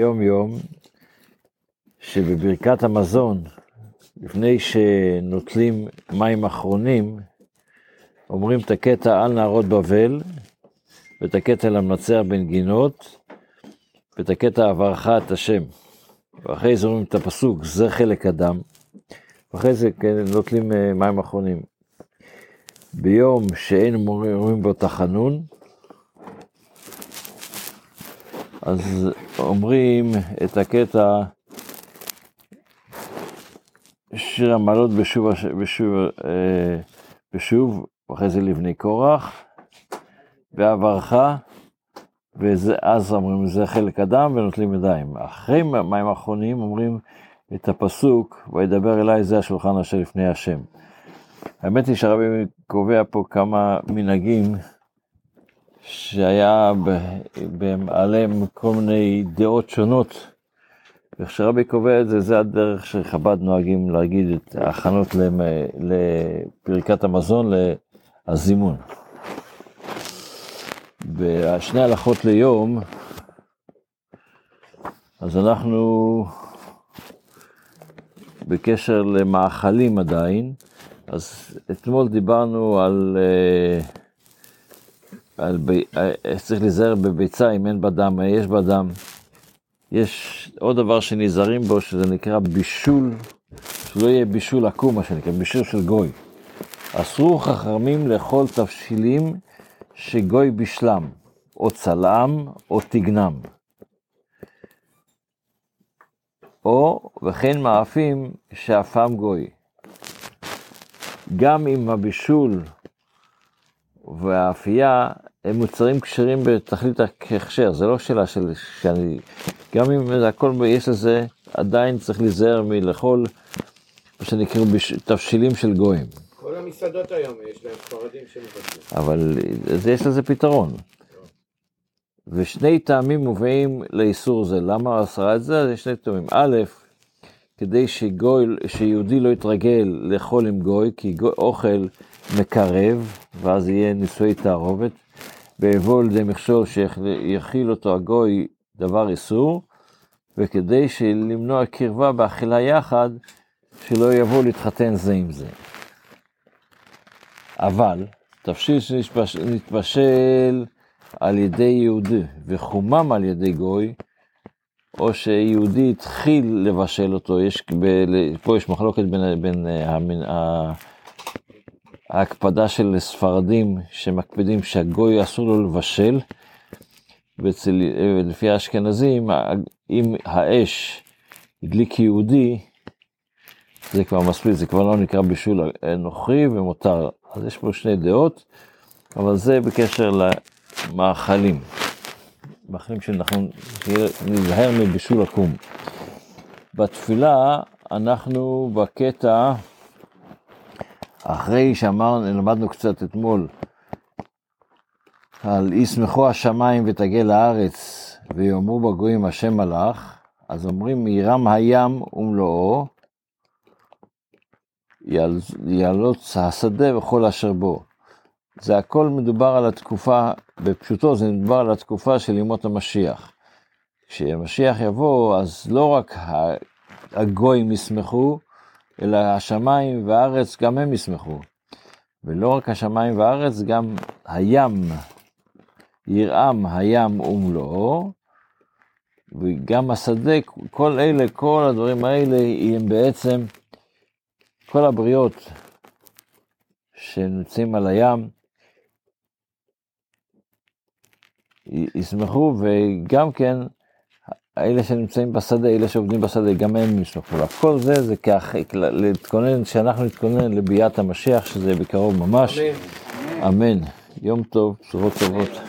יום יום, שבברכת המזון, לפני שנוטלים מים אחרונים, אומרים את הקטע על נהרות בבל, ואת הקטע למנצח בנגינות, ואת הקטע עברך את השם. ואחרי זה אומרים את הפסוק, זה חלק אדם, ואחרי זה כן, נוטלים אה, מים אחרונים. ביום שאין אומרים בו תחנון, אז אומרים את הקטע שיר המעלות בשוב, בשוב, אה, בשוב, ואחרי זה לבני קורח, ועברך, ואז אומרים זה חלק אדם ונוטלים ידיים. אחרי מים אחרונים אומרים את הפסוק, וידבר אליי זה השולחן אשר לפני השם. האמת היא שהרבי קובע פה כמה מנהגים שהיה עליהם כל מיני דעות שונות. וכשרבי קובע את זה, זה הדרך שחב"ד נוהגים להגיד את ההכנות לפריקת המזון, להזימון. בשני הלכות ליום, אז אנחנו בקשר למאכלים עדיין, אז אתמול דיברנו על, אה, על אה, צריך להיזהר בביצה אם אין בה דם, יש בה דם. יש עוד דבר שנזהרים בו, שזה נקרא בישול, שלא יהיה בישול עקום, מה שנקרא, בישול של גוי. אסרו חכמים לאכול תבשילים שגוי בשלם, או צלם, או תגנם. או וכן מאפים שאפם גוי. גם אם הבישול והאפייה מוצרים כשרים בתכלית ההכשר, זה לא שאלה של שאני, גם אם הכל יש לזה, עדיין צריך להיזהר מלאכול מה שנקרא תבשילים של גויים. כל המסעדות היום יש להם ספרדים שמבשלים. אבל יש לזה פתרון. ושני טעמים מובאים לאיסור זה. למה עשרה את זה? יש שני טעמים. א', כדי שגוי, שיהודי לא יתרגל לאכול עם גוי, כי גוי, אוכל מקרב, ואז יהיה נישואי תערובת, ויבוא לידי מכשול שיכיל אותו הגוי דבר איסור, וכדי למנוע קרבה באכילה יחד, שלא יבואו להתחתן זה עם זה. אבל, תבשיל שנתבשל על ידי יהודי וחומם על ידי גוי, או שיהודי התחיל לבשל אותו, יש, פה יש מחלוקת בין, בין המין, ההקפדה של ספרדים שמקפידים שהגוי אסור לו לבשל, ולפי האשכנזים, אם האש הדליק יהודי, זה כבר מספיק, זה כבר לא נקרא בישול נוכרי ומותר. אז יש פה שני דעות, אבל זה בקשר למאכלים. מאכלים שאנחנו נזהר מבישול עקום. בתפילה אנחנו בקטע, אחרי שאמרנו, למדנו קצת אתמול, על ישמחו השמיים ותגל לארץ ויאמרו בגויים השם מלאך, אז אומרים מירם הים ומלואו, יעלוץ השדה וכל אשר בו. זה הכל מדובר על התקופה, בפשוטו זה מדובר על התקופה של ימות המשיח. כשהמשיח יבוא, אז לא רק הגויים ישמחו, אלא השמיים והארץ גם הם ישמחו. ולא רק השמיים והארץ, גם הים, ירעם הים ומלואו, וגם השדה, כל אלה, כל הדברים האלה, הם בעצם, כל הבריות שנמצאים על הים, ישמחו, וגם כן, אלה שנמצאים בשדה, אלה שעובדים בשדה, גם הם ישמחו. כל זה, זה כך, להתכונן, שאנחנו נתכונן לביאת המשיח, שזה בקרוב ממש. אמן. אמן. יום טוב, בשורות טובות.